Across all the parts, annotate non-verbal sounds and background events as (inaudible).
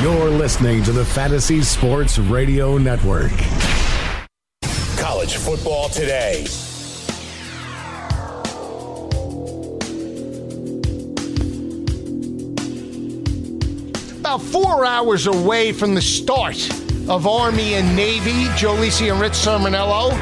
You're listening to the Fantasy Sports Radio Network. College football today. About four hours away from the start of Army and Navy, Joe Lisi and Rich Cirminiello.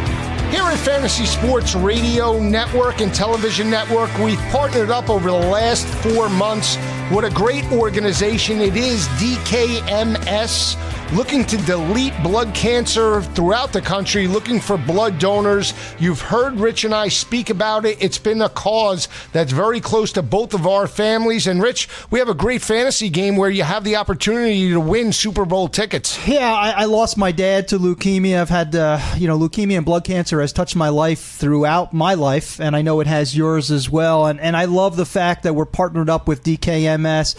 Here at Fantasy Sports Radio Network and Television Network, we've partnered up over the last four months. What a great organization it is, DKMS looking to delete blood cancer throughout the country, looking for blood donors. You've heard Rich and I speak about it. It's been a cause that's very close to both of our families. And Rich, we have a great fantasy game where you have the opportunity to win Super Bowl tickets. Yeah, I, I lost my dad to leukemia. I've had, uh, you know, leukemia and blood cancer has touched my life throughout my life, and I know it has yours as well. And, and I love the fact that we're partnered up with DKMS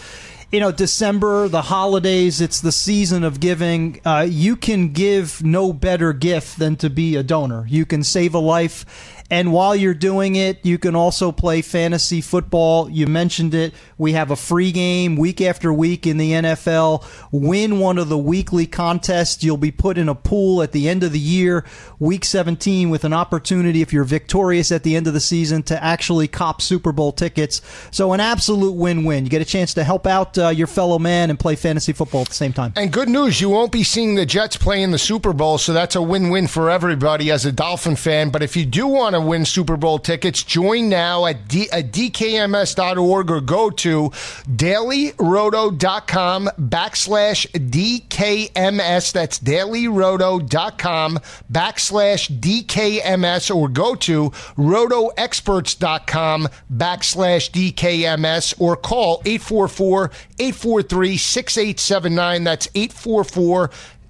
you know, December, the holidays, it's the season of giving. Uh, you can give no better gift than to be a donor. You can save a life and while you're doing it, you can also play fantasy football. You mentioned it. We have a free game week after week in the NFL. Win one of the weekly contests. You'll be put in a pool at the end of the year, week 17, with an opportunity, if you're victorious at the end of the season, to actually cop Super Bowl tickets. So, an absolute win win. You get a chance to help out uh, your fellow man and play fantasy football at the same time. And good news, you won't be seeing the Jets play in the Super Bowl, so that's a win win for everybody as a Dolphin fan. But if you do want to to win Super Bowl tickets, join now at, D- at dkms.org or go to dailyroto.com backslash DKMS. That's dailyroto.com backslash DKMS or go to rotoexperts.com backslash DKMS or call 844 843 6879. That's 844 uh,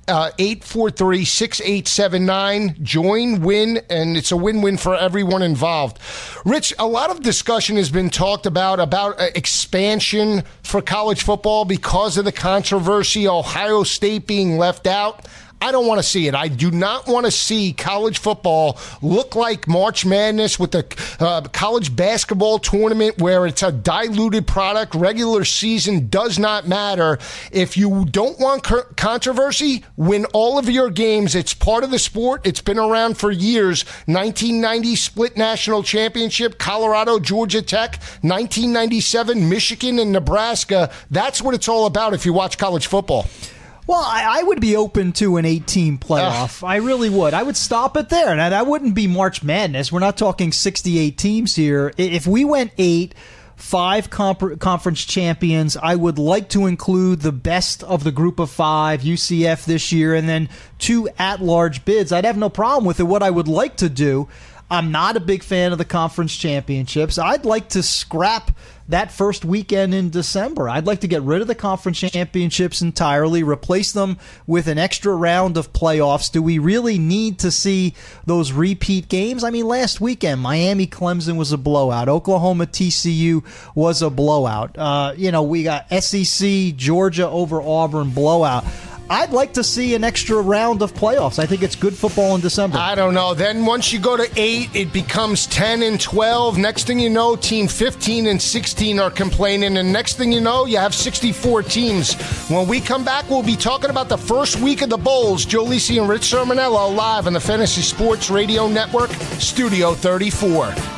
843 6879. Join, win, and it's a win win for everyone involved. Rich, a lot of discussion has been talked about about uh, expansion for college football because of the controversy, Ohio State being left out. I don't want to see it. I do not want to see college football look like March Madness with the uh, college basketball tournament where it's a diluted product. Regular season does not matter. If you don't want controversy, win all of your games. It's part of the sport. It's been around for years. 1990 split national championship, Colorado, Georgia Tech, 1997, Michigan, and Nebraska. That's what it's all about if you watch college football. Well, I, I, would be open to an 18 playoff. Uh, I really would. I would stop it there. Now, that wouldn't be March Madness. We're not talking 68 teams here. If we went eight, five comp- conference champions, I would like to include the best of the group of five, UCF this year, and then two at large bids. I'd have no problem with it. What I would like to do, I'm not a big fan of the conference championships. I'd like to scrap that first weekend in December. I'd like to get rid of the conference championships entirely, replace them with an extra round of playoffs. Do we really need to see those repeat games? I mean, last weekend, Miami Clemson was a blowout, Oklahoma TCU was a blowout. Uh, you know, we got SEC Georgia over Auburn blowout. I'd like to see an extra round of playoffs. I think it's good football in December. I don't know. Then once you go to eight, it becomes 10 and 12. Next thing you know, team 15 and 16 are complaining. And next thing you know, you have 64 teams. When we come back, we'll be talking about the first week of the Bowls. Joe Lisi and Rich Cirminiello live on the Fantasy Sports Radio Network, Studio 34.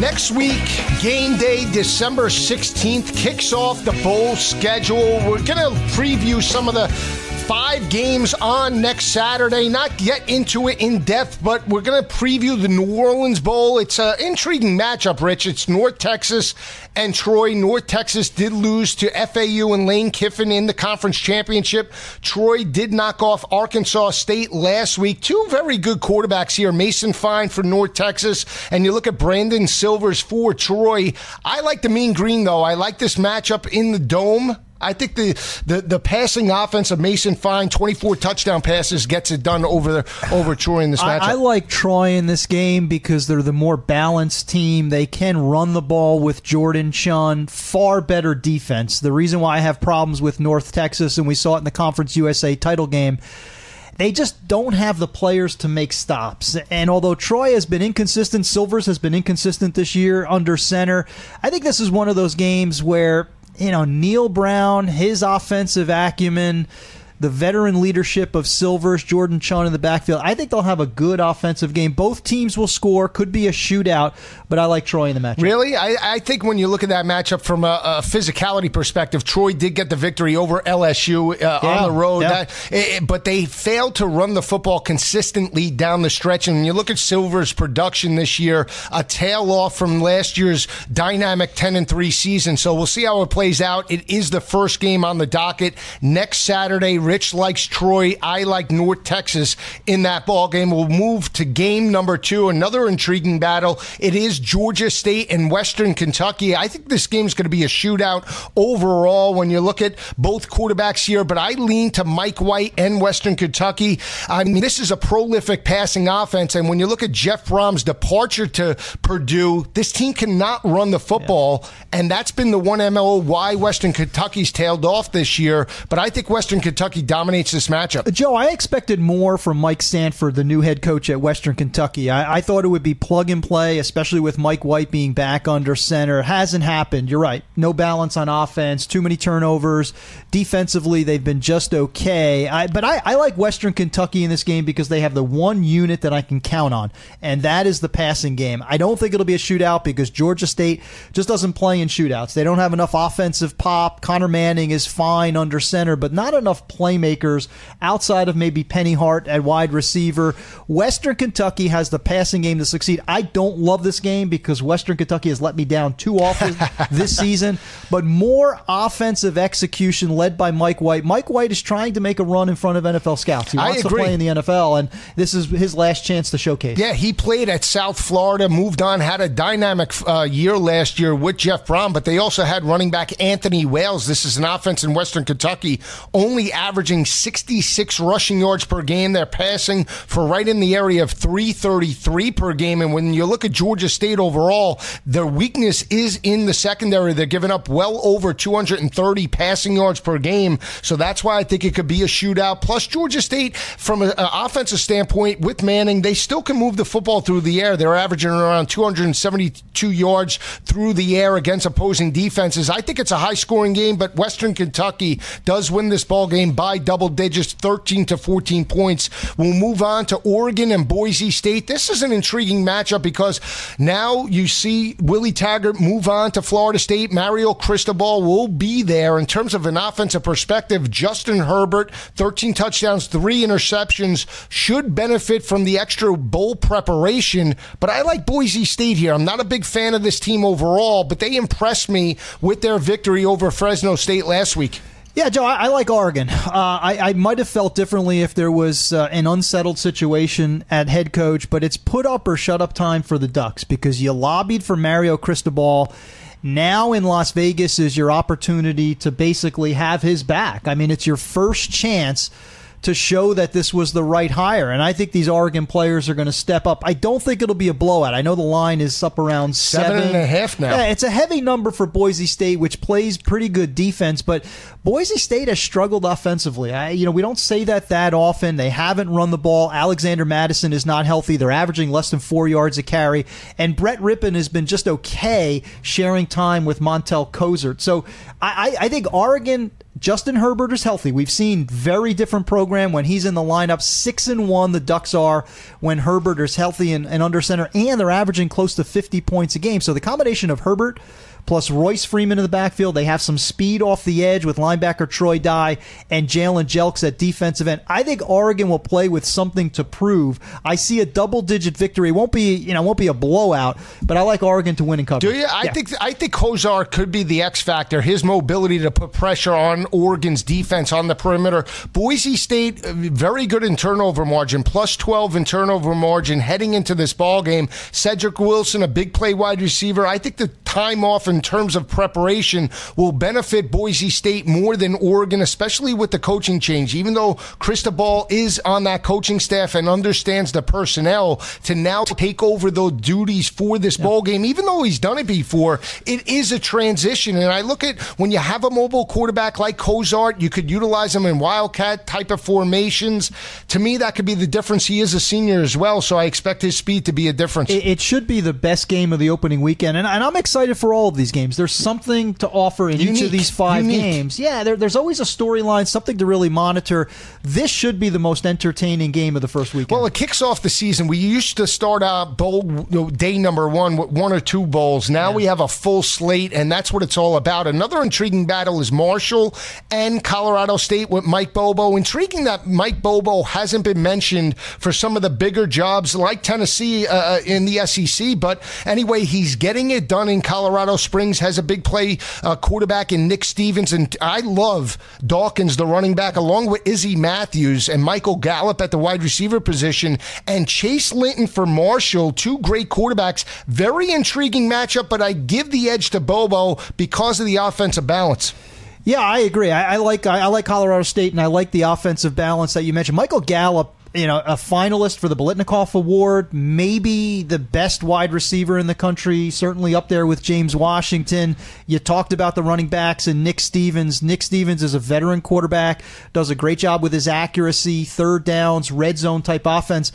Next week, game day, December 16th, kicks off the bowl schedule. We're going to preview some of the five games on next Saturday. Not get into it in depth, but we're going to preview the New Orleans Bowl. It's an intriguing matchup, Rich. It's North Texas and Troy. North Texas did lose to FAU and Lane Kiffin in the conference championship. Troy did knock off Arkansas State last week. Two very good quarterbacks here. Mason Fine for North Texas, and you look at Brandon Silvers for Troy. I like the mean green, though. I like this matchup in the dome. I think the, the, the passing offense of Mason Fine, 24 touchdown passes, gets it done over the, over Troy in this matchup. I, I, like Troy in this game because they're the more balanced team. They can run the ball with Jordan Chunn, far better defense. The reason why I have problems with North Texas, and we saw it in the Conference USA title game, they just don't have the players to make stops. And although Troy has been inconsistent, Silvers has been inconsistent this year under center. I think this is one of those games where you know, Neal Brown, his offensive acumen, the veteran leadership of Silvers, Jordan Chunn in the backfield. I think they'll have a good offensive game. Both teams will score. Could be a shootout, but I like Troy in the matchup. Really? I, I think when you look at that matchup from a, a, physicality perspective, Troy did get the victory over LSU uh, yeah, on the road, yeah. that, it, but they failed to run the football consistently down the stretch. And when you look at Silver's production this year, a tail off from last year's dynamic 10 and 3 season. So we'll see how it plays out. It is the first game on the docket next Saturday. Rich likes Troy. I like North Texas in that ball game. We'll move to game number two, another intriguing battle. It is Georgia State and Western Kentucky. I think this game is going to be a shootout overall when you look at both quarterbacks here, but I lean to Mike White and Western Kentucky. I mean, this is a prolific passing offense, and when you look at Jeff Brohm's departure to Purdue, this team cannot run the football, yeah. and that's been the one MO why Western Kentucky's tailed off this year. But I think Western Kentucky Kentucky dominates this matchup. Uh, Joe, I expected more from Mike Sanford, the new head coach at Western Kentucky. I, I thought it would be plug and play, especially with Mike White being back under center. It hasn't happened. You're right. No balance on offense, too many turnovers. Defensively, they've been just okay. I, but I, I like Western Kentucky in this game because they have the one unit that I can count on, and that is the passing game. I don't think it'll be a shootout because Georgia State just doesn't play in shootouts. They don't have enough offensive pop. Conner Manning is fine under center, but not enough play playmakers outside of maybe Penny Hart at wide receiver. Western Kentucky has the passing game to succeed. I don't love this game because Western Kentucky has let me down too often (laughs) this season, but more offensive execution led by Mike White. Mike White is trying to make a run in front of NFL scouts. He wants to play in the NFL, and this is his last chance to showcase. Yeah, he played at South Florida, moved on, had a dynamic uh, year last year with Jeff Brohm, but they also had running back Anthony Wales. This is an offense in Western Kentucky, only averaging 66 rushing yards per game. They're passing for right in the area of 333 per game. And when you look at Georgia State overall, their weakness is in the secondary. They're giving up well over 230 passing yards per game. So that's why I think it could be a shootout. Plus, Georgia State, from an offensive standpoint, with Manning, they still can move the football through the air. They're averaging around 272 yards through the air against opposing defenses. I think it's a high scoring game, but Western Kentucky does win this ball game by double digits, 13 to 14 points. We'll move on to Oregon and Boise State. This is an intriguing matchup because now you see Willie Taggart move on to Florida State. Mario Cristobal will be there in terms of an offensive perspective. Justin Herbert, 13 touchdowns, three interceptions, should benefit from the extra bowl preparation. But I like Boise State here. I'm not a big fan of this team overall, but they impressed me with their victory over Fresno State last week. Yeah, Joe, I, I like Oregon. Uh, I, I might have felt differently if there was uh, an unsettled situation at head coach, but it's put up or shut up time for the Ducks because you lobbied for Mario Cristobal. Now in Las Vegas is your opportunity to basically have his back. I mean, it's your first chance to show that this was the right hire. And I think these Oregon players are going to step up. I don't think it'll be a blowout. I know the line is up around seven, seven and a half now. Yeah, it's a heavy number for Boise State, which plays pretty good defense, but Boise State has struggled offensively. I, you know, we don't say that that often. They haven't run the ball. Alexander Mattison is not healthy. They're averaging less than four yards a carry, and Brett Rypien has been just okay sharing time with Montell Cozart. So I, I think Oregon Justin Herbert is healthy. We've seen very different program when he's in the lineup. Six and one, the Ducks are when Herbert is healthy and, and under center, and they're averaging close to 50 points a game. So the combination of Herbert plus Royce Freeman in the backfield. They have some speed off the edge with linebacker Troy Dye and Jalen Jelks at defensive end. I think Oregon will play with something to prove. I see a double digit victory. It won't be you know won't be a blowout, but I like Oregon to win and cover. Do you? I yeah. think I think Cozart could be the X factor. His mobility to put pressure on Oregon's defense on the perimeter. Boise State uh, very good in turnover margin, plus twelve in turnover margin heading into this ball game. Cedric Wilson, a big play wide receiver. I think the time off in terms of preparation will benefit Boise State more than Oregon, especially with the coaching change. Even though Cristobal is on that coaching staff and understands the personnel to now take over those duties for this yeah. bowl game, even though he's done it before, it is a transition. And I look at when you have a mobile quarterback like Cozart, you could utilize him in Wildcat type of formations. To me, that could be the difference. He is a senior as well, so I expect his speed to be a difference. It, it should be the best game of the opening weekend, and, and I'm excited for all of these these games. There's something to offer in Unique. each of these five Unique. games. Yeah, there, there's always a storyline, something to really monitor. This should be the most entertaining game of the first weekend. Well, it kicks off the season. We used to start out bowl day number one with one or two bowls. Now yeah. we have a full slate, and that's what it's all about. Another intriguing battle is Marshall and Colorado State with Mike Bobo. Intriguing that Mike Bobo hasn't been mentioned for some of the bigger jobs like Tennessee uh, uh in the SEC, but anyway, he's getting it done in Colorado Springs. Springs has a big play uh, quarterback in Nick Stevens, and I love Dawkins, the running back, along with Izzy Matthews and Michael Gallup at the wide receiver position, and Chase Litton for Marshall. Two great quarterbacks. Very intriguing matchup, but I give the edge to Bobo because of the offensive balance. Yeah, I agree. I, I like I, I, like Colorado State, and I like the offensive balance that you mentioned. Michael Gallup you know, a finalist for the Biletnikoff Award, maybe the best wide receiver in the country, certainly up there with James Washington. You talked about the running backs and Nick Stevens. Nick Stevens is a veteran quarterback, does a great job with his accuracy, third downs, red zone type offense.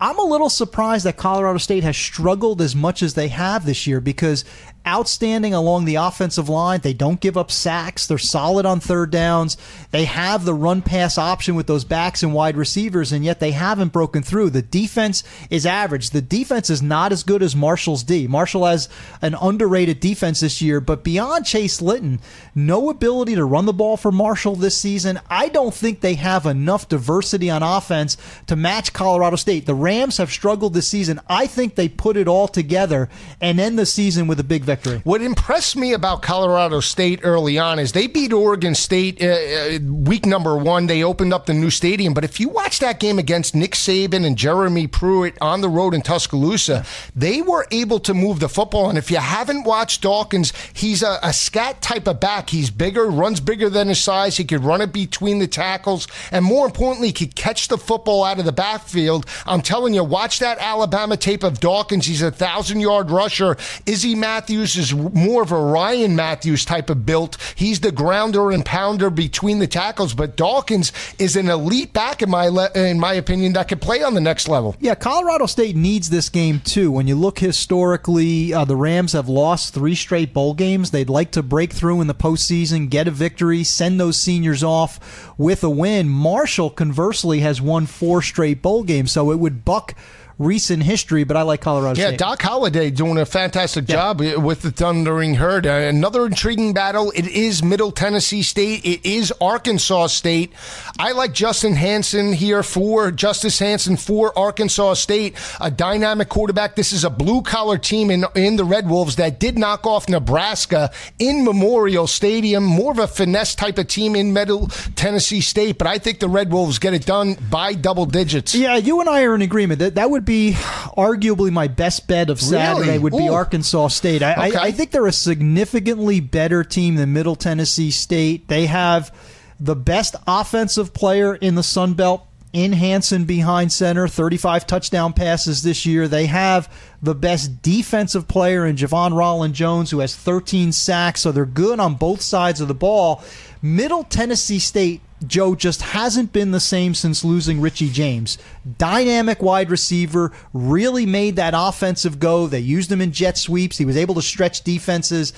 I'm a little surprised that Colorado State has struggled as much as they have this year because outstanding along the offensive line. They don't give up sacks. They're solid on third downs. They have the run pass option with those backs and wide receivers, and yet they haven't broken through. The defense is average. The defense is not as good as Marshall's D. Marshall has an underrated defense this year, but beyond Chase Litton, no ability to run the ball for Marshall this season. I don't think they have enough diversity on offense to match Colorado State. The Rams have struggled this season. I think they put it all together and end the season with a big victory. What impressed me about Colorado State early on is they beat Oregon State uh, uh, week number one. They opened up the new stadium. But if you watch that game against Nick Saban and Jeremy Pruitt on the road in Tuscaloosa, they were able to move the football. And if you haven't watched Dawkins, he's a, a scat type of back. He's bigger, runs bigger than his size. He could run it between the tackles. And more importantly, he could catch the football out of the backfield. I'm telling you, watch that Alabama tape of Dawkins. He's a thousand yard rusher. Izzy Matthews Is more of a Ryan Mathews type of built. He's the grounder and pounder between the tackles, but Dawkins is an elite back in my le- in my opinion that could play on the next level. Yeah, Colorado State needs this game too. When you look historically, uh, the Rams have lost three straight bowl games. They'd like to break through in the postseason, get a victory, send those seniors off with a win. Marshall, conversely, has won four straight bowl games, so it would buck recent history, but I like Colorado yeah, State. Doc Holliday doing a fantastic yeah. job with the Thundering Herd. Uh, another intriguing battle. It is Middle Tennessee State. It is Arkansas State. I like Justin Hansen here for Justice Hansen for Arkansas State, a dynamic quarterback. This is a blue collar team in in the Red Wolves that did knock off Nebraska in Memorial Stadium. More of a finesse type of team in Middle Tennessee State, but I think the Red Wolves get it done by double digits. Yeah, you and I are in agreement that that would be be arguably my best bet of Saturday really? would be Ooh. Arkansas State. I, okay. I, I think they're a significantly better team than Middle Tennessee State. They have the best offensive player in the Sun Belt in Hansen behind center, 35 touchdown passes this year. They have the best defensive player in Ja'Von Rolland-Jones, who has 13 sacks, so they're good on both sides of the ball. Middle Tennessee State Joe just hasn't been the same since losing Richie James. Dynamic wide receiver, really made that offensive go. They used him in jet sweeps. He was able to stretch defenses.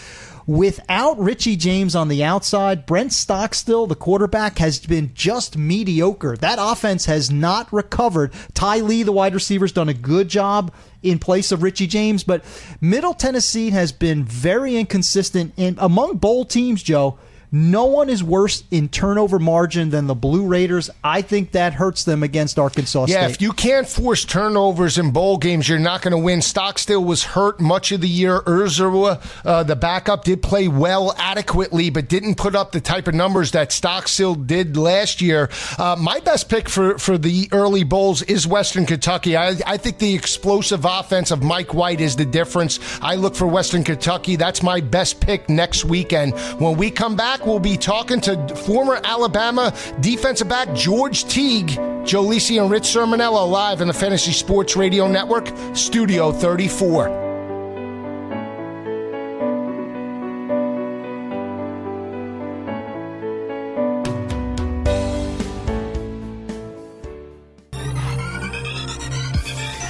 Without Richie James on the outside, Brent Stockstill, the quarterback, has been just mediocre. That offense has not recovered. Ty Lee, the wide receiver, has done a good job in place of Richie James, but Middle Tennessee has been very inconsistent. And among bowl teams, Joe, no one is worse in turnover margin than the Blue Raiders. I think that hurts them against Arkansas State. yeah, State. if you can't force turnovers in bowl games, you're not going to win. Stockstill was hurt much of the year. Urzua, uh, the backup, did play well adequately, but didn't put up the type of numbers that Stockstill did last year. Uh, my best pick for, for the early bowls is Western Kentucky. I, I think the explosive offense of Mike White is the difference. I look for Western Kentucky. That's my best pick next weekend. When we come back, we'll be talking to former Alabama defensive back George Teague. Joe Lisi and Rich Cirminiello live in the Fantasy Sports Radio Network, Studio 34.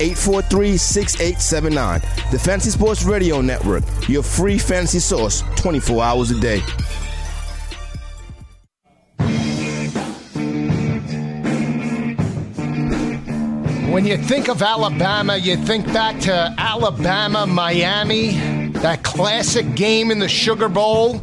843 6879. The Fantasy Sports Radio Network, your free fantasy source 24 hours a day. When you think of Alabama, you think back to Alabama, Miami, that classic game in the Sugar Bowl.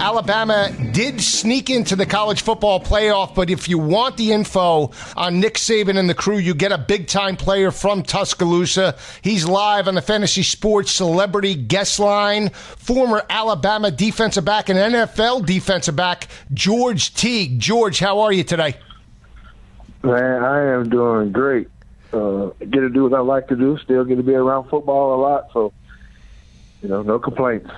Alabama did sneak into the college football playoff, but if you want the info on Nick Saban and the crew, you get a big time player from Tuscaloosa. He's live on the Fantasy Sports Celebrity Guest Line. Former Alabama defensive back and NFL defensive back, George Teague. George, how are you today? Man, I am doing great. Uh, get to do what I like to do. Still get to be around football a lot. So, you know, no complaints.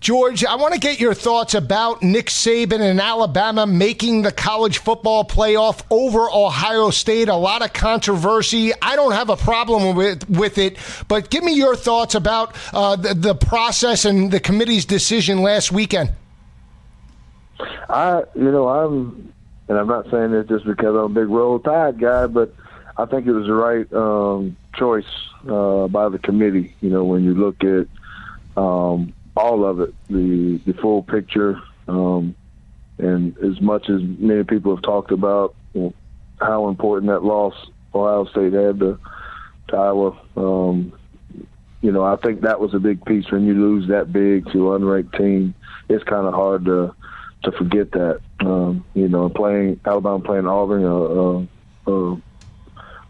George, I want to get your thoughts about Nick Saban and Alabama making the college football playoff over Ohio State. A lot of controversy. I don't have a problem with, with it, but give me your thoughts about uh, the, the process and the committee's decision last weekend. I, you know, I'm, and I'm not saying this just because I'm a big roll tide guy, but I think it was the right um, choice uh, by the committee. You know, when you look at um, all of it, the the full picture, um, and as much as many people have talked about how important that loss Ohio State had to, to Iowa. Um, you know, I think that was a big piece. When you lose that big to an unranked team, it's kind of hard to to forget that. Um, you know, playing Alabama playing Auburn, a, a, a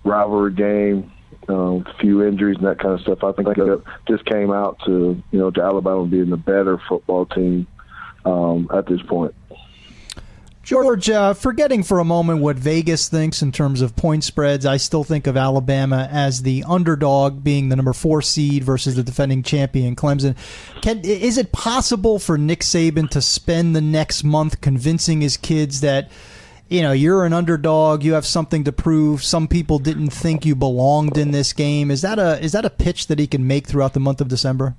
rivalry game, um, few injuries and that kind of stuff. I think that just came out to you know to Alabama being the better football team um, at this point. George, uh, forgetting for a moment what Vegas thinks in terms of point spreads, I still think of Alabama as the underdog, being the number four seed versus the defending champion Clemson. Can is it possible for Nick Saban to spend the next month convincing his kids that? You know, you're an underdog. You have something to prove. Some people didn't think you belonged in this game. Is that a is that a pitch that he can make throughout the month of December?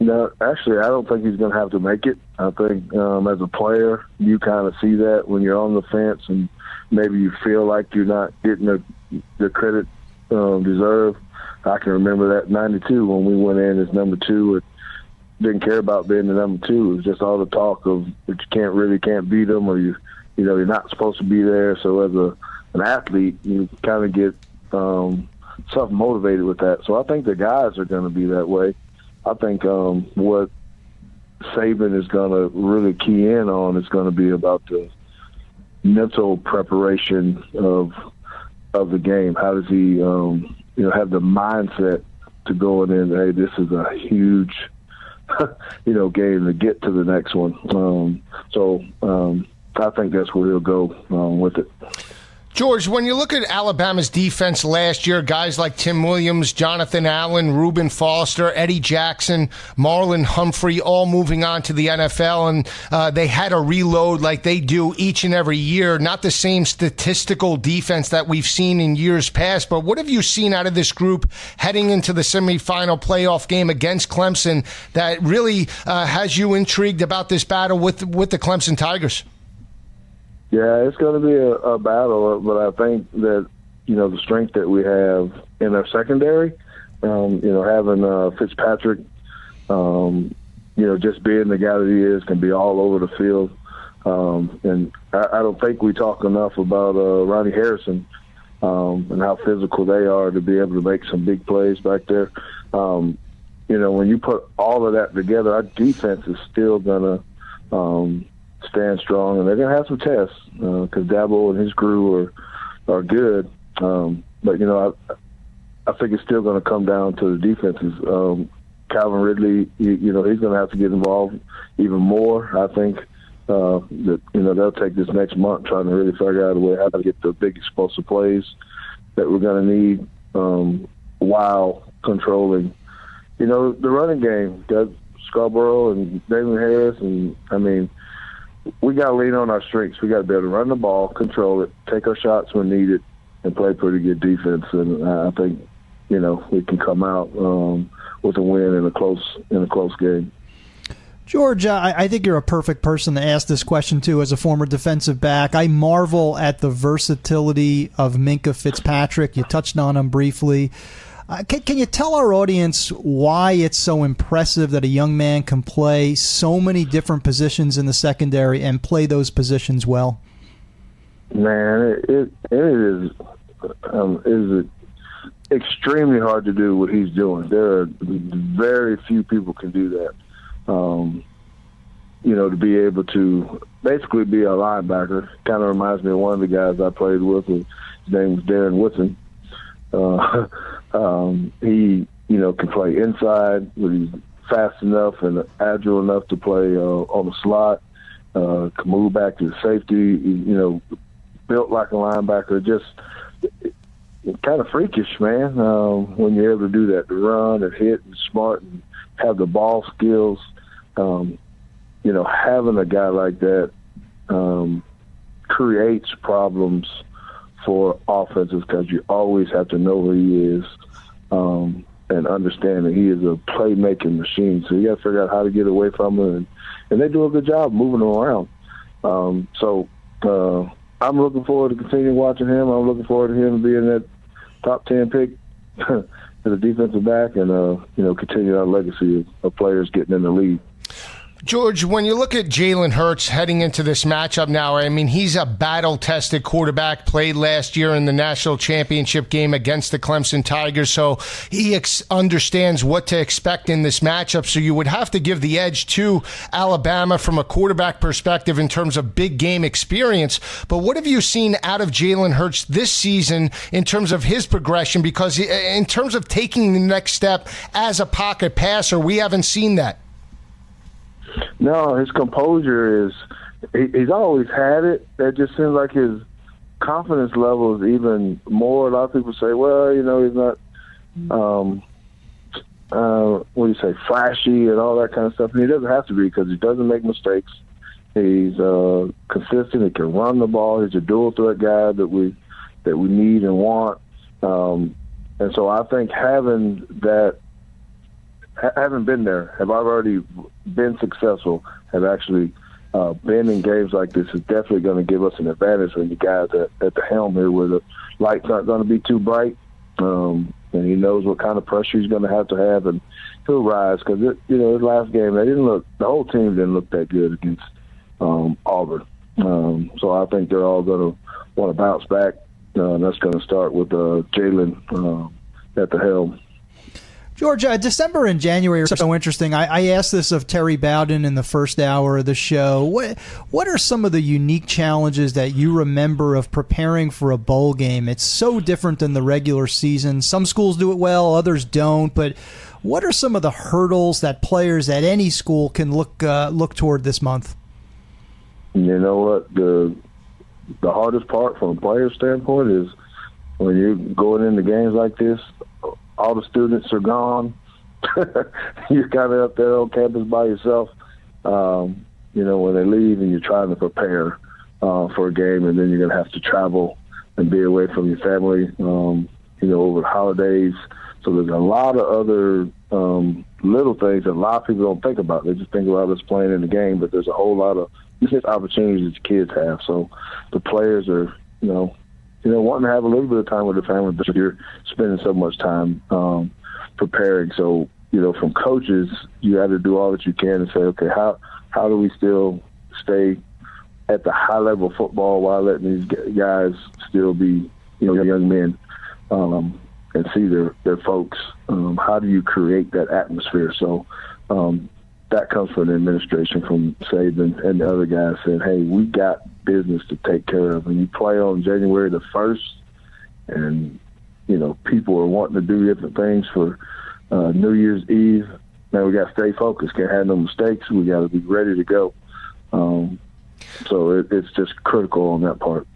No, actually, I don't think he's going to have to make it. I think um, as a player, you kind of see that when you're on the fence and maybe you feel like you're not getting the, the credit um, deserved. I can remember that '92 when we went in as number two and didn't care about being the number two. It was just all the talk of that you can't really can't beat them or you you know you're not supposed to be there. So as a an athlete, you kind of get um, self motivated with that. So I think the guys are going to be that way. I think um, what Saban is going to really key in on is going to be about the mental preparation of of the game. How does he, um, you know, have the mindset to go in. And hey, this is a huge, (laughs) you know, game to get to the next one. Um, so um, I think that's where he'll go um, with it. George, when you look at Alabama's defense last year, guys like Tim Williams, Jonathan Allen, Reuben Foster, Eddie Jackson, Marlon Humphrey, all moving on to the NFL, and uh, they had a reload like they do each and every year. Not the same statistical defense that we've seen in years past, but what have you seen out of this group heading into the semifinal playoff game against Clemson that really uh, has you intrigued about this battle with with the Clemson Tigers? Yeah, it's going to be a, a battle, but I think that you know the strength that we have in our secondary, um, you know, having uh, Fitzpatrick, um, you know, just being the guy that he is, can be all over the field. Um, and I, I don't think we talk enough about uh, Ronnie Harrison um, and how physical they are to be able to make some big plays back there. Um, you know, when you put all of that together, our defense is still going to um, stand strong, and they're going to have some tests because uh, Dabo and his crew are are good. Um, but you know, I, I think it's still going to come down to the defenses. Um, Calvin Ridley, you, you know, he's going to have to get involved even more. I think uh, that you know they'll take this next month trying to really figure out a way how to get the big explosive plays that we're going to need um, while controlling, you know, the running game. Got Scarborough and Damien Harris, and I mean, we got to lean on our strengths. We got to be able to run the ball, control it, take our shots when needed, and play pretty good defense. And I think you know we can come out um, with a win in a close in a close game. George, I, I think you're a perfect person to ask this question to as a former defensive back. I marvel at the versatility of Minkah Fitzpatrick. You touched on him briefly. Uh, can, can, you tell our audience why it's so impressive that a young man can play so many different positions in the secondary and play those positions well? Man, it it, it is um, is extremely hard to do what he's doing. There are very few people can do that. Um, you know, to be able to basically be a linebacker kind of reminds me of one of the guys I played with. His name was Darren Woodson. Uh, (laughs) um, he, you know, can play inside, but he's fast enough and agile enough to play uh, on the slot. Uh, can move back to the safety. You know, built like a linebacker. Just kind of freakish, man. Um, when you're able to do that, to run and hit and smart and have the ball skills. Um, you know, having a guy like that um, creates problems for offenses because you always have to know who he is um, and understand that he is a playmaking machine. So you got to figure out how to get away from him, and, and they do a good job moving him around. Um, so uh, I'm looking forward to continuing watching him. I'm looking forward to him being that top ten pick (laughs) as a defensive back, and uh, you know, continue our legacy of, of players getting in the league. George, when you look at Jalen Hurts heading into this matchup now, I mean, he's a battle tested quarterback, played last year in the national championship game against the Clemson Tigers, so he ex- understands what to expect in this matchup. So you would have to give the edge to Alabama from a quarterback perspective in terms of big game experience. But what have you seen out of Jalen Hurts this season in terms of his progression? Because eh, in terms of taking the next step as a pocket passer, we haven't seen that. No, his composure is. He, he's always had it. It just seems like his confidence level is even more. A lot of people say, "Well, you know, he's not." Um, uh, what do you say, flashy and all that kind of stuff. And he doesn't have to be because he doesn't make mistakes. He's uh, consistent. He can run the ball. He's a dual threat guy that we that we need and want. Um, and so I think having that haven't been there, have I already been successful, have actually uh, been in games like this is definitely going to give us an advantage when you guys at, at the helm here where the lights aren't going to be too bright. Um, and he knows what kind of pressure he's going to have to have, and he'll rise because you know his last game they didn't look the whole team didn't look that good against um, Auburn. Um, so I think they're all going to want to bounce back, uh, and that's going to start with uh, Jalen uh, at the helm. George, uh, December and January are so interesting. I, I, asked this of Terry Bowden in the first hour of the show. What what are some of the unique challenges that you remember of preparing for a bowl game? It's so different than the regular season. Some schools do it well, others don't. But what are some of the hurdles that players at any school can look uh, look toward this month? You know what the the hardest part from a player standpoint is when you're going into games like this all the students are gone. (laughs) you're kind of up there on campus by yourself. Um, you know, when they leave and you're trying to prepare uh, for a game, and then you're going to have to travel and be away from your family, um, you know, over the holidays. So there's a lot of other um, little things that a lot of people don't think about. They just think about us playing in the game, but there's a whole lot of just opportunities that kids have. So the players are, you know, you know, wanting to have a little bit of time with the family, but you're spending so much time um, preparing. So, you know, from coaches, you have to do all that you can and say, okay, how how do we still stay at the high level football while letting these guys still be, you know, young men um, and see their their folks? Um, how do you create that atmosphere? So. Um, that comes from the administration, from Saban and the other guys saying, "Hey, we got business to take care of. And you play on January the first, and you know people are wanting to do different things for uh, New Year's Eve. Now we got to stay focused. Can't have no mistakes. We got to be ready to go. Um, so it, it's just critical on that part.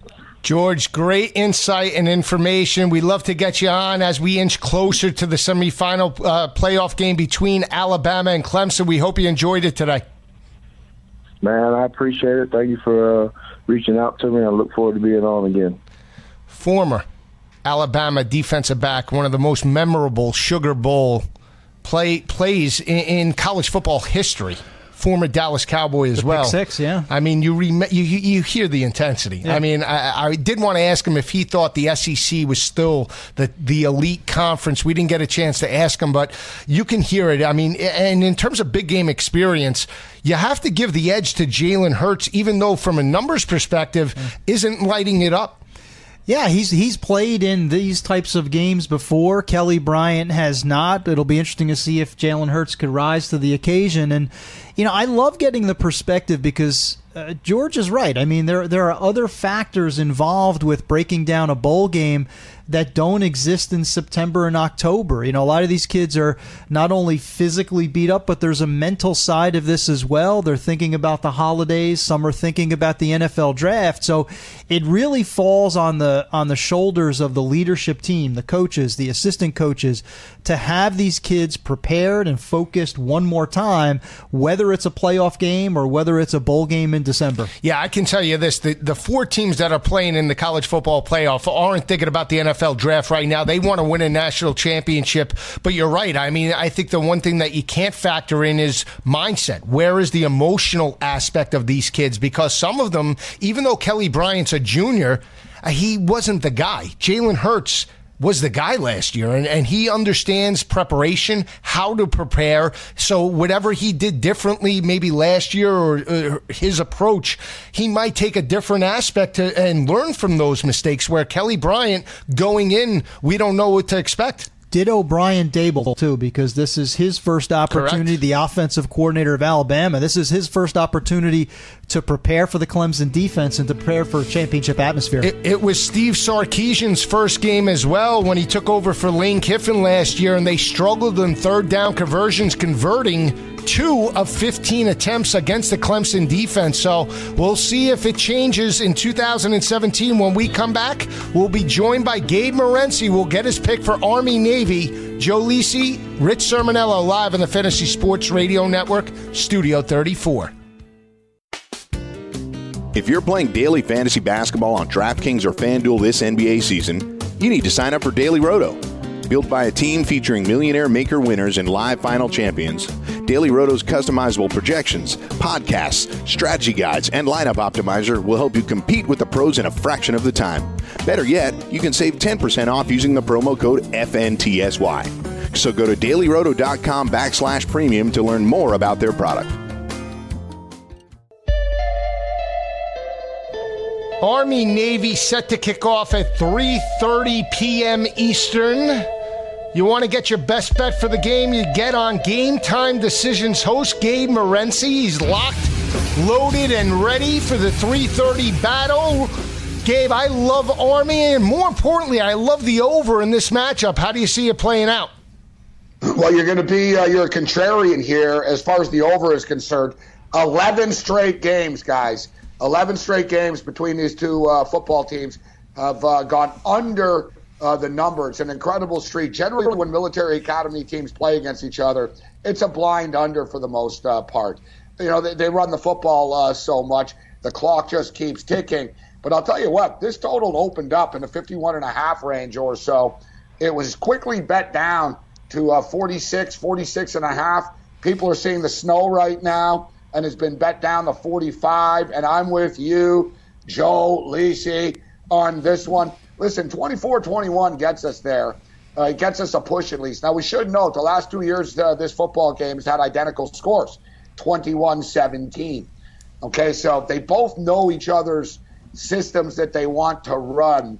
George, great insight and information. We'd love to get you on as we inch closer to the semifinal uh, playoff game between Alabama and Clemson. We hope you enjoyed it today. Man, I appreciate it. Thank you for uh, reaching out to me. I look forward to being on again. Former Alabama defensive back, one of the most memorable Sugar Bowl play plays in, in college football history former Dallas Cowboy as the well. six, yeah. I mean, you rem- you you hear the intensity. Yeah. I mean, I, I, did want to ask him if he thought the SEC was still the the elite conference. We didn't get a chance to ask him, but you can hear it. I mean, and in terms of big game experience, you have to give the edge to Jalen Hurts, even though from a numbers perspective, mm. isn't lighting it up. Yeah, he's he's played in these types of games before. Kelly Bryant has not. It'll be interesting to see if Jalen Hurts could rise to the occasion. And you know, I love getting the perspective because uh, George is right. I mean, there there are other factors involved with breaking down a bowl game that don't exist in September and October. You know, a lot of these kids are not only physically beat up, but there's a mental side of this as well. They're thinking about the holidays. Some are thinking about the NFL draft. So it really falls on the on the shoulders of the leadership team, the coaches, the assistant coaches, to have these kids prepared and focused one more time, whether it's a playoff game or whether it's a bowl game in December. Yeah, I can tell you this: the the four teams that are playing in the college football playoff aren't thinking about the NFL draft right now. They want to win a national championship. But you're right. I mean, I think the one thing that you can't factor in is mindset. Where is the emotional aspect of these kids? Because some of them, even though Kelly Bryant's a junior, he wasn't the guy. Jalen Hurts was the guy last year and, and he understands preparation, how to prepare. So whatever he did differently, maybe last year or, or his approach, he might take a different aspect to, and learn from those mistakes where Kelly Bryant going in, we don't know what to expect. Ditto Brian Daboll too, because this is his first opportunity. Correct. The offensive coordinator of Alabama. This is his first opportunity to prepare for the Clemson defense and to prepare for a championship atmosphere. It, it, was Steve Sarkisian's first game as well when he took over for Lane Kiffin last year, and they struggled in third down conversions, converting two of 15 attempts against the Clemson defense. So we'll see if it changes in 2017. When we come back, we'll be joined by Gabe Morency. We'll get his pick for Army Navy. Joe Lisi, Rich Cirminiello live on the Fantasy Sports Radio Network, Studio 34. If you're playing daily fantasy basketball on DraftKings or FanDuel this NBA season, you need to sign up for Daily Roto. Built by a team featuring millionaire maker winners and live final champions, Daily Roto's customizable projections, podcasts, strategy guides, and lineup optimizer will help you compete with the pros in a fraction of the time. Better yet, you can save 10% off using the promo code FNTSY. So go to dailyroto.com backslash premium to learn more about their product. Army Navy set to kick off at 3:30 p.m. Eastern. You want to get your best bet for the game? You get on Game Time Decisions host Gabe Morency. He's locked, loaded, and ready for the 3:30 battle. Gabe, I love Army, and more importantly, I love the over in this matchup. How do you see it playing out? Well, you're going to be uh, you're a contrarian here as far as the over is concerned. Eleven straight games, guys. Eleven straight games between these two uh, football teams have uh, gone under uh, the number. It's an incredible streak. Generally, when military academy teams play against each other, it's a blind under for the most uh, part. You know, they, they run the football uh, so much, the clock just keeps ticking. But I'll tell you what, this total opened up in the 51 and a half range or so. It was quickly bet down to uh, 46, 46 and a half. People are seeing the snow right now, and it's been bet down to 45. And I'm with you, Joe Lisi, on this one. Listen, 24 21 gets us there. Uh, it gets us a push at least. Now, we should note the last two years uh, this football game has had identical scores 21 17. Okay, so they both know each other's systems that they want to run.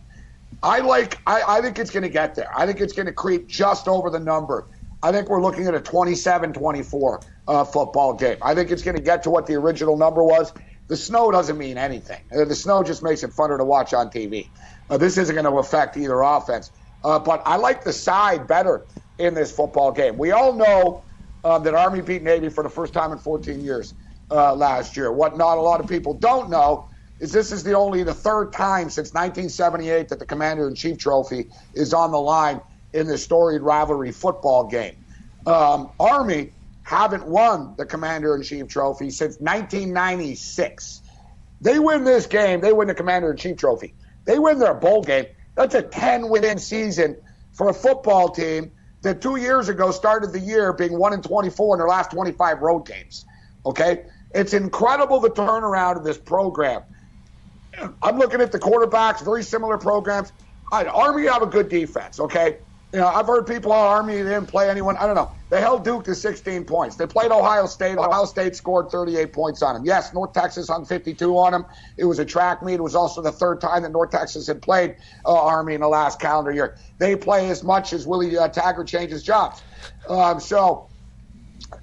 I like. I, I think it's going to get there. I think it's going to creep just over the number. I think we're looking at a 27-24 uh, football game. I think it's going to get to what the original number was. The snow doesn't mean anything. Uh, the snow just makes it funner to watch on TV. Uh, this isn't going to affect either offense. Uh, but I like the side better in this football game. We all know uh, that Army beat Navy for the first time in 14 years uh, last year. What not a lot of people don't know is this is the only the third time since 1978 that the Commander in Chief Trophy is on the line in this storied rivalry football game. Um, Army haven't won the Commander in Chief Trophy since 1996. They win this game, they win the Commander in Chief Trophy. They win their bowl game. That's a 10 win season for a football team that two years ago started the year being 1 and 24 in their last 25 road games. Okay? It's incredible the turnaround of this program. I'm looking at the quarterbacks, very similar programs. Army have a good defense, okay? You know, I've heard people, oh, Army didn't play anyone. I don't know. They held Duke to 16 points. They played Ohio State. Ohio State scored 38 points on them. Yes, North Texas hung 52 on them. It was a track meet. It was also the third time that North Texas had played uh, Army in the last calendar year. They play as much as Willie uh, Taggart changes jobs. Um, so,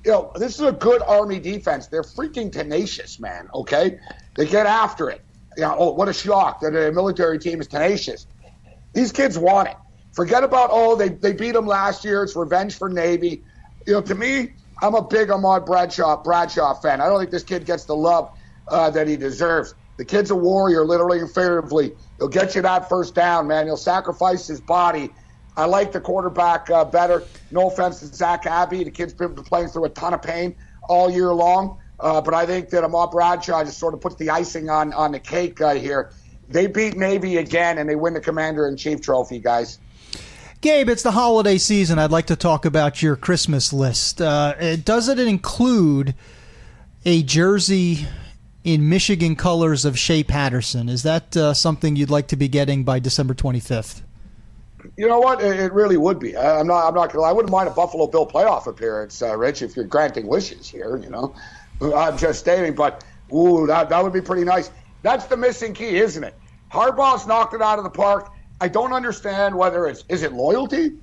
you know, this is a good Army defense. They're freaking tenacious, man, okay? They get after it. You know, oh, what a shock that a military team is tenacious. These kids want it. Forget about, oh, they, they beat them last year. It's revenge for Navy. You know, to me, I'm a big Ahmad Bradshaw, Bradshaw fan. I don't think this kid gets the love uh, that he deserves. The kid's a warrior, literally and figuratively. He'll get you that first down, man. He'll sacrifice his body. I like the quarterback uh, better. No offense to Zach Abey. The kid's been playing through a ton of pain all year long. Uh, but I think that Ahmad Bradshaw just sort of puts the icing on, on the cake uh, here. They beat Navy again, and they win the Commander in Chief trophy, guys. Gabe, it's the holiday season. I'd like to talk about your Christmas list. Uh, does it include a jersey in Michigan colors of Shea Patterson? Is that uh, something you'd like to be getting by December 25th? You know what? It really would be. I'm not. I'm not gonna. I wouldn't mind a Buffalo Bill playoff appearance, uh, Rich. If you're granting wishes here, you know. I'm just stating, but ooh, that that would be pretty nice. That's the missing key, isn't it? Harbaugh's knocked it out of the park. I don't understand whether it's is it loyalty.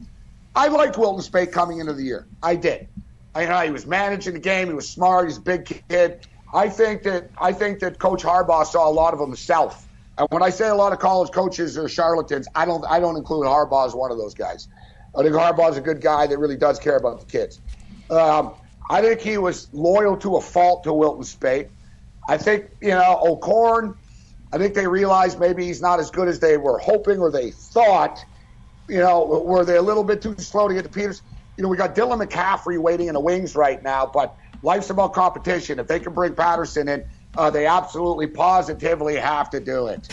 I liked Wilton Speight coming into the year. I did. I you know he was managing the game. He was smart. He's a big kid. I think that I think that Coach Harbaugh saw a lot of himself. And when I say a lot of college coaches are charlatans, I don't I don't include Harbaugh as one of those guys. I think Harbaugh's a good guy that really does care about the kids. Um, I think he was loyal to a fault to Wilton Speight. I think you know O'Korn I think they realized maybe he's not as good as they were hoping or they thought. You know, were they a little bit too slow to get to Peters? You know, we got Dylan McCaffrey waiting in the wings right now, but life's about competition. If they can bring Patterson in, uh, they absolutely positively have to do it.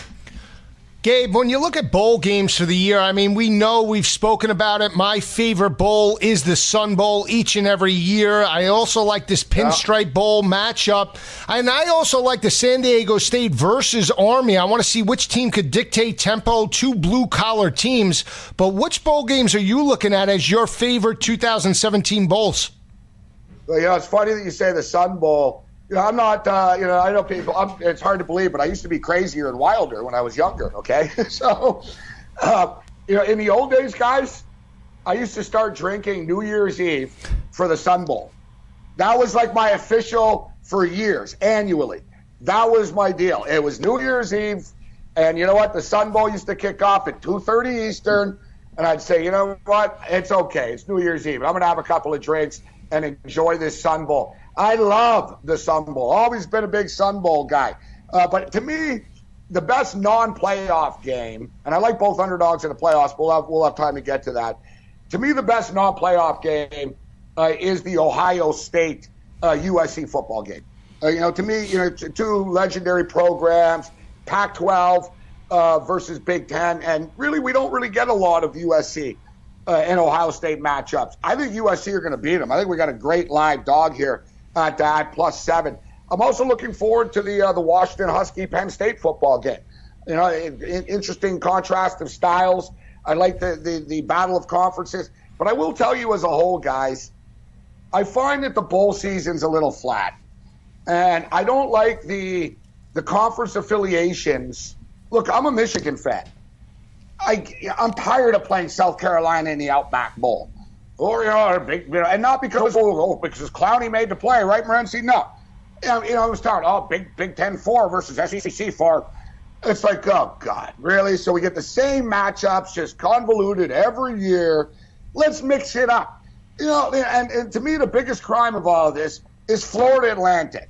Gabe, when you look at bowl games for the year, I mean, we know we've spoken about it. My favorite bowl is the Sun Bowl each and every year. I also like this Pinstripe yeah. Bowl matchup. And I also like the San Diego State versus Army. I want to see which team could dictate tempo, two blue collar teams. But which bowl games are you looking at as your favorite 2017 bowls? Well, you know, it's funny that you say the Sun Bowl I'm not, uh, you know, I know people, I'm, it's hard to believe, but I used to be crazier and wilder when I was younger, okay? (laughs) so, uh, you know, in the old days, guys, I used to start drinking New Year's Eve for the Sun Bowl. That was like my official for years, annually. That was my deal. It was New Year's Eve, and you know what? The Sun Bowl used to kick off at 2:30 Eastern, and I'd say, you know what? It's okay. It's New Year's Eve. I'm gonna have a couple of drinks and enjoy this Sun Bowl. I love the Sun Bowl. Always been a big Sun Bowl guy. Uh, but to me, the best non-playoff game, and I like both underdogs in the playoffs. We'll have we'll have time to get to that. To me, the best non-playoff game uh, is the Ohio State uh, USC football game. Uh, you know, to me, you know, two legendary programs, Pac-12 uh, versus Big Ten, and really, we don't really get a lot of USC uh, and Ohio State matchups. I think USC are going to beat them. I think we got a great live dog here at that plus seven. I'm also looking forward to the uh, the Washington Husky Penn State football game. You know, interesting contrast of styles. I like the, the the battle of conferences, but I will tell you as a whole, guys, I find that the bowl season's a little flat, and I don't like the the conference affiliations. Look, I'm a Michigan fan. I I'm tired of playing South Carolina in the Outback Bowl, or you big, you know and not because oh, because Clowney made the play, right, Morency? No, you know, you know, it was tired. Oh, Big Big Ten four versus SEC four. It's like, oh God, really? So we get the same matchups, just convoluted every year. Let's mix it up. You know, and, and to me, the biggest crime of all of this is Florida Atlantic.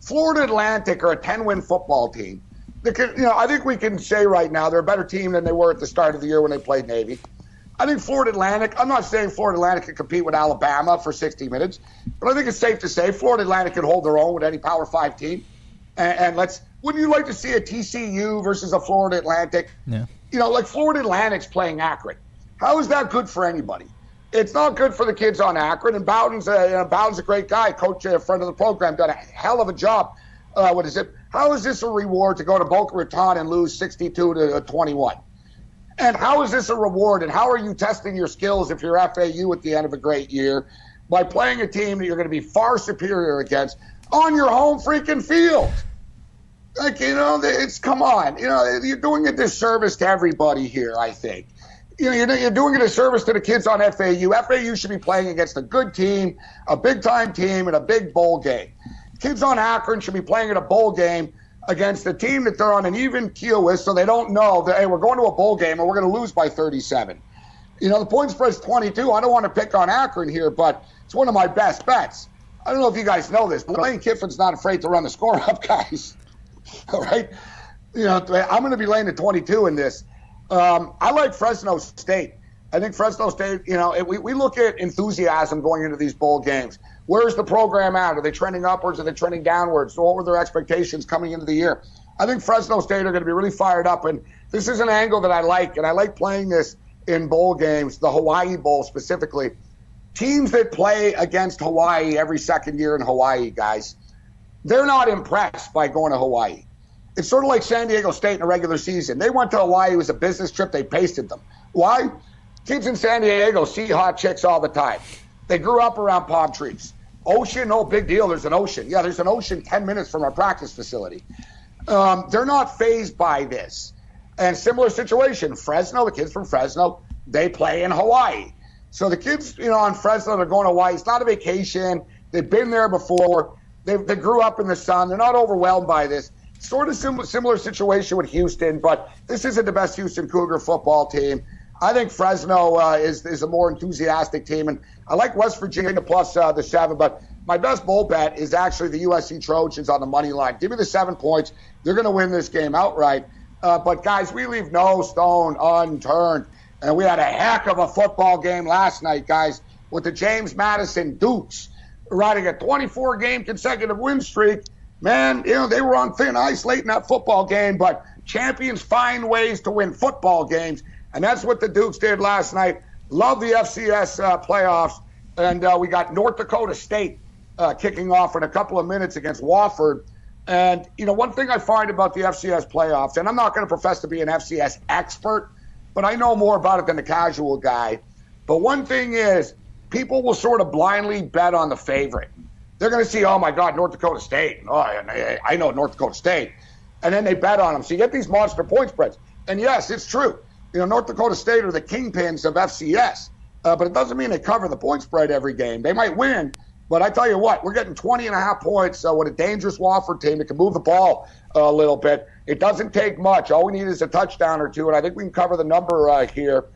Florida Atlantic are a 10 win football team. Can, you know, I think we can say right now they're a better team than they were at the start of the year when they played Navy. I think Florida Atlantic, I'm not saying Florida Atlantic can compete with Alabama for 60 minutes, but I think it's safe to say Florida Atlantic can hold their own with any Power 5 team. And, and let's, wouldn't you like to see a TCU versus a Florida Atlantic? Yeah. You know, like Florida Atlantic's playing Akron. How is that good for anybody? It's not good for the kids on Akron. And Bowden's a, you know, Bowden's a great guy, coach, a friend of the program, done a hell of a job. Uh, what is it? How is this a reward to go to Boca Raton and lose 62 to 21? And how is this a reward? And how are you testing your skills if you're FAU at the end of a great year by playing a team that you're going to be far superior against on your home freaking field? Like, you know, it's come on. You know, you're doing a disservice to everybody here, I think. You know, you're, you're doing a disservice to the kids on FAU. FAU should be playing against a good team, a big time team, and a big bowl game. Kids on Akron should be playing in a bowl game against a team that they're on an even keel with, so they don't know that hey, we're going to a bowl game and we're going to lose by 37. You know, the point spread's 22. I don't want to pick on Akron here, but it's one of my best bets. I don't know if you guys know this, but Lane Kiffin's not afraid to run the score up, (laughs) guys. All right, you know, I'm going to be laying the 22 in this. Um, I like Fresno State. I think Fresno State, you know, we, we look at enthusiasm going into these bowl games. Where's the program at? Are they trending upwards? Are they trending downwards? So what were their expectations coming into the year? I think Fresno State are going to be really fired up. And this is an angle that I like. And I like playing this in bowl games, the Hawaii Bowl specifically. Teams that play against Hawaii every second year in Hawaii, guys, they're not impressed by going to Hawaii. It's sort of like San Diego State in a regular season. They went to Hawaii. It was a business trip. They pasted them. Why? Kids in San Diego see hot chicks all the time. They grew up around palm trees. Ocean, no big deal. There's an ocean. Yeah, there's an ocean 10 minutes from our practice facility. Um, they're not phased by this. And similar situation, Fresno, the kids from Fresno, they play in Hawaii. So the kids, you know, on Fresno, they're going to Hawaii. It's not a vacation. They've been there before. They, they grew up in the sun. They're not overwhelmed by this. Sort of sim- similar situation with Houston, but this isn't the best Houston Cougar football team. I think Fresno uh, is is a more enthusiastic team, and I like West Virginia plus uh, the seven. But my best bowl bet is actually the USC Trojans on the money line. Give me the seven points. They're going to win this game outright. Uh, but guys, we leave no stone unturned, and we had a heck of a football game last night, guys, with the James Madison Dukes riding a 24 game consecutive win streak. Man, you know they were on thin ice late in that football game, but champions find ways to win football games. And that's what the Dukes did last night. Love the FCS uh, playoffs. And uh, we got North Dakota State uh, kicking off in a couple of minutes against Wofford. And, you know, one thing I find about the FCS playoffs, and I'm not going to profess to be an FCS expert, but I know more about it than the casual guy. But one thing is, people will sort of blindly bet on the favorite. They're going to see, oh my God, North Dakota State. Oh, I know North Dakota State. And then they bet on them. So you get these monster point spreads. And yes, it's true you know, North Dakota State are the kingpins of FCS. uh, but it doesn't mean they cover the point spread every game. They might win, but I tell you what, we're getting 20 and a half points uh, with a dangerous Wofford team that can move the ball a little bit. It doesn't take much. All we need is a touchdown or two, and I think we can cover the number uh, here.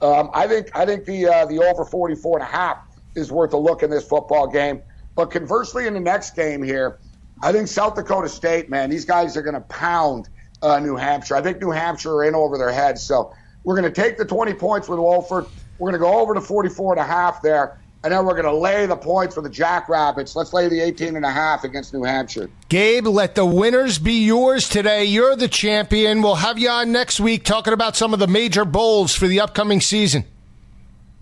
Um, I think I think the uh, the over 44 and a half is worth a look in this football game. But conversely, in the next game here, I think South Dakota State, man, these guys are going to pound uh, New Hampshire. I think New Hampshire are in over their heads. So we're going to take the 20 points with Wofford. We're going to go over to 44 and a half there and then we're going to lay the points for the Jackrabbits. Let's lay the 18 and a half against New Hampshire. Gabe, let the winners be yours today. You're the champion. We'll have you on next week talking about some of the major bowls for the upcoming season.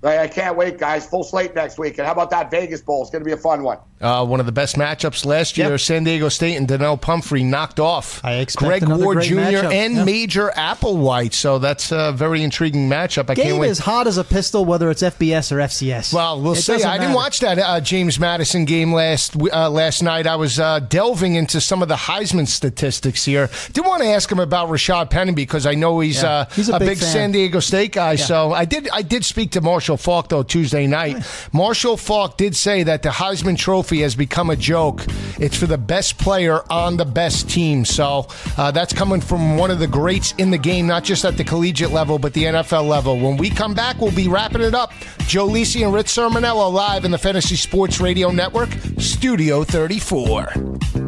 I can't wait, guys. Full slate next week. And how about that Vegas Bowl? It's going to be a fun one. Uh, one of the best matchups last year. Yep. San Diego State and Donnel Pumphrey knocked off I Greg Ward Jr. Matchup. and yep. Major Applewhite. So that's a very intriguing matchup. I Game can't wait. is hot as a pistol, whether it's FBS or FCS. Well, we'll it see. I didn't watch that uh, James Madison game last uh, last night. I was uh, delving into some of the Heisman statistics here. Did want to ask him about Rashad Penny because I know he's, yeah. he's a, a big, big San Diego State guy. Yeah. So I did I did speak to Marshall Faulk though Tuesday night. Marshall Faulk did say that the Heisman Trophy has become a joke. It's for the best player on the best team. So uh, that's coming from one of the greats in the game, not just at the collegiate level, but the NFL level. When we come back, we'll be wrapping it up. Joe Lisi and Rich Cirminiello live in the Fantasy Sports Radio Network, Studio 34.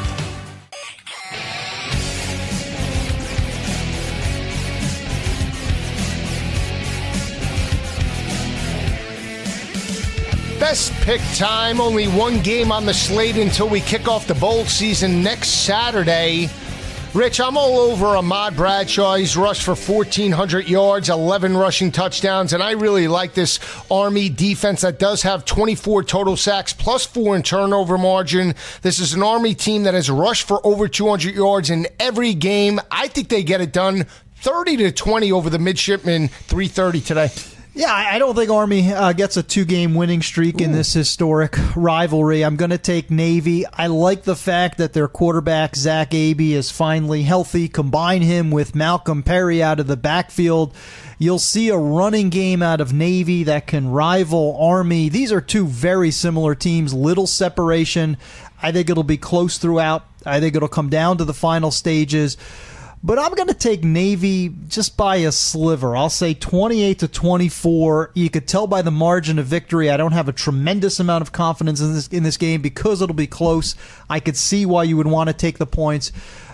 Best pick time. Only one game on the slate until we kick off the bowl season next Saturday. Rich, I'm all over Ahmad Bradshaw. He's rushed for 1,400 yards, 11 rushing touchdowns, and I really like this Army defense that does have 24 total sacks plus four in turnover margin. This is an Army team that has rushed for over 200 yards in every game. I think they get it done 30 to 20 over the midshipmen, 330 today. Yeah, I don't think Army uh, gets a two game winning streak Ooh. in this historic rivalry. I'm going to take Navy. I like the fact that their quarterback, Zach Abey, is finally healthy. Combine him with Malcolm Perry out of the backfield. You'll see a running game out of Navy that can rival Army. These are two very similar teams, little separation. I think it'll be close throughout. I think it'll come down to the final stages. But I'm going to take Navy just by a sliver. I'll say 28 to 24. You could tell by the margin of victory. I don't have a tremendous amount of confidence in this in this game because it'll be close. I could see why you would want to take the points.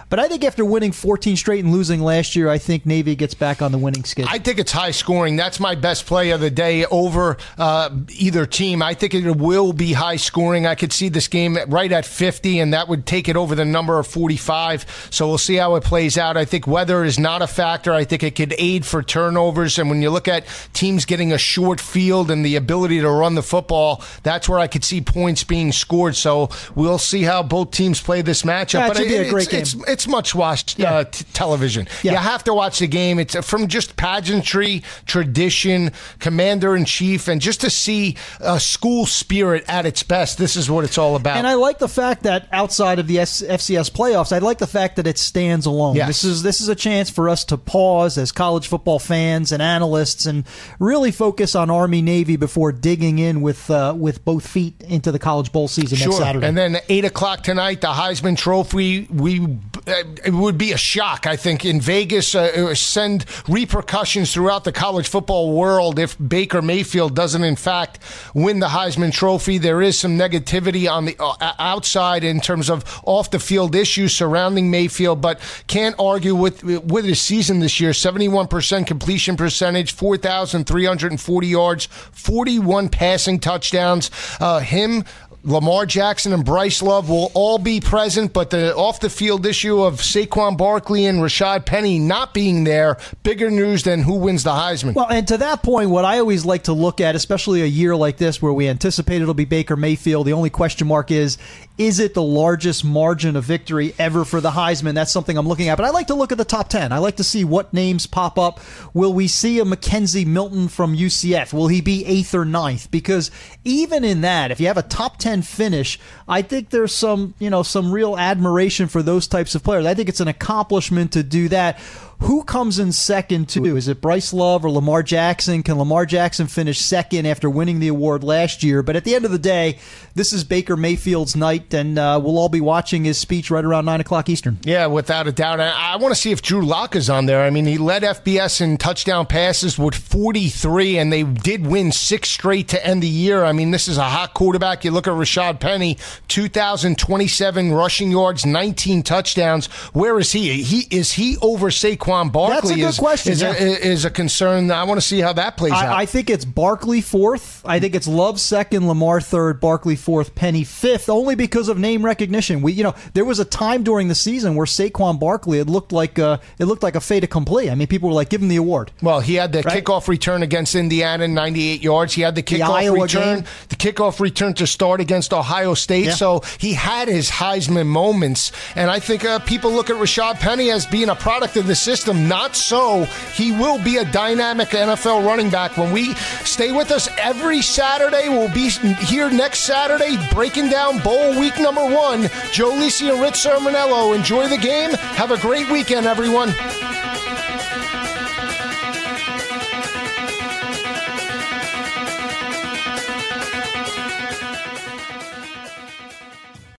But I think after winning 14 straight and losing last year, I think Navy gets back on the winning skid. I think it's high scoring. That's my best play of the day over uh, either team. I think it will be high scoring. I could see this game right at 50, and that would take it over the number of 45. So we'll see how it plays out. I think weather is not a factor. I think it could aid for turnovers. And when you look at teams getting a short field and the ability to run the football, that's where I could see points being scored. So we'll see how both teams play this matchup. It but should it, be a great it's, game. It's, it's much watched yeah. uh, t- television. Yeah. You have to watch the game. It's from just pageantry, tradition, commander in chief, and just to see a school spirit at its best. This is what it's all about. And I like the fact that outside of the S- FCS playoffs, I like the fact that it stands alone. Yes. This is this is a chance for us to pause as college football fans and analysts and really focus on Army Navy before digging in with uh, with both feet into the college bowl season sure. next Saturday. And then eight o'clock tonight, the Heisman Trophy. We it would be a shock, I think, in Vegas. Uh, send repercussions throughout the college football world if Baker Mayfield doesn't, in fact, win the Heisman Trophy. There is some negativity on the uh, outside in terms of off the field issues surrounding Mayfield, but can't argue with with his season this year. Seventy one percent completion percentage, four thousand three hundred and forty yards, forty one passing touchdowns. Uh, him Lamar Jackson and Bryce Love will all be present, but the off the field issue of Saquon Barkley and Rashad Penny not being there, bigger news than who wins the Heisman. Well, and to that point, what I always like to look at, especially a year like this where we anticipate it'll be Baker Mayfield, the only question mark is is it the largest margin of victory ever for the Heisman? That's something I'm looking at. But I like to look at the top 10. I like to see what names pop up. Will we see a McKenzie Milton from UCF? Will he be eighth or ninth? Because even in that, if you have a top 10 finish, I think there's some, you know, some real admiration for those types of players. I think it's an accomplishment to do that. Who comes in second too? Is it Bryce Love or Lamar Jackson? Can Lamar Jackson finish second after winning the award last year? But at the end of the day, this is Baker Mayfield's night, and uh, we'll all be watching his speech right around nine o'clock Eastern. Yeah, without a doubt. I, I want to see if Drew Lock is on there. I mean, he led FBS in touchdown passes with 43, and they did win six straight to end the year. I mean, this is a hot quarterback. You look at Rashad Penny, 2,027 rushing yards, 19 touchdowns. Where is he? He is he over Saquon Barkley? That's a good is, question, Is, yeah. a, is a concern. I want to see how that plays out. I, I think it's Barkley fourth. I think it's Love second, Lamar third, Barkley fourth, Penny fifth, only because of name recognition. We, you know, there was a time during the season where Saquon Barkley it looked like uh, it looked like a fait accompli. I mean, people were like, "Give him the award." Well, he had the Right? kickoff return against Indiana, 98 yards. He had the kickoff Iowa return, game. the kickoff return to start against Ohio State. Yeah. So he had his Heisman moments, and I think uh, people look at Rashad Penny as being a product of the system. Not so. He will be a dynamic NFL running back. When we stay with us every Saturday, we'll be here next Saturday breaking down bowl week number one. Joe Lisi and Rich Cirminiello. Enjoy the game. Have a great weekend, everyone.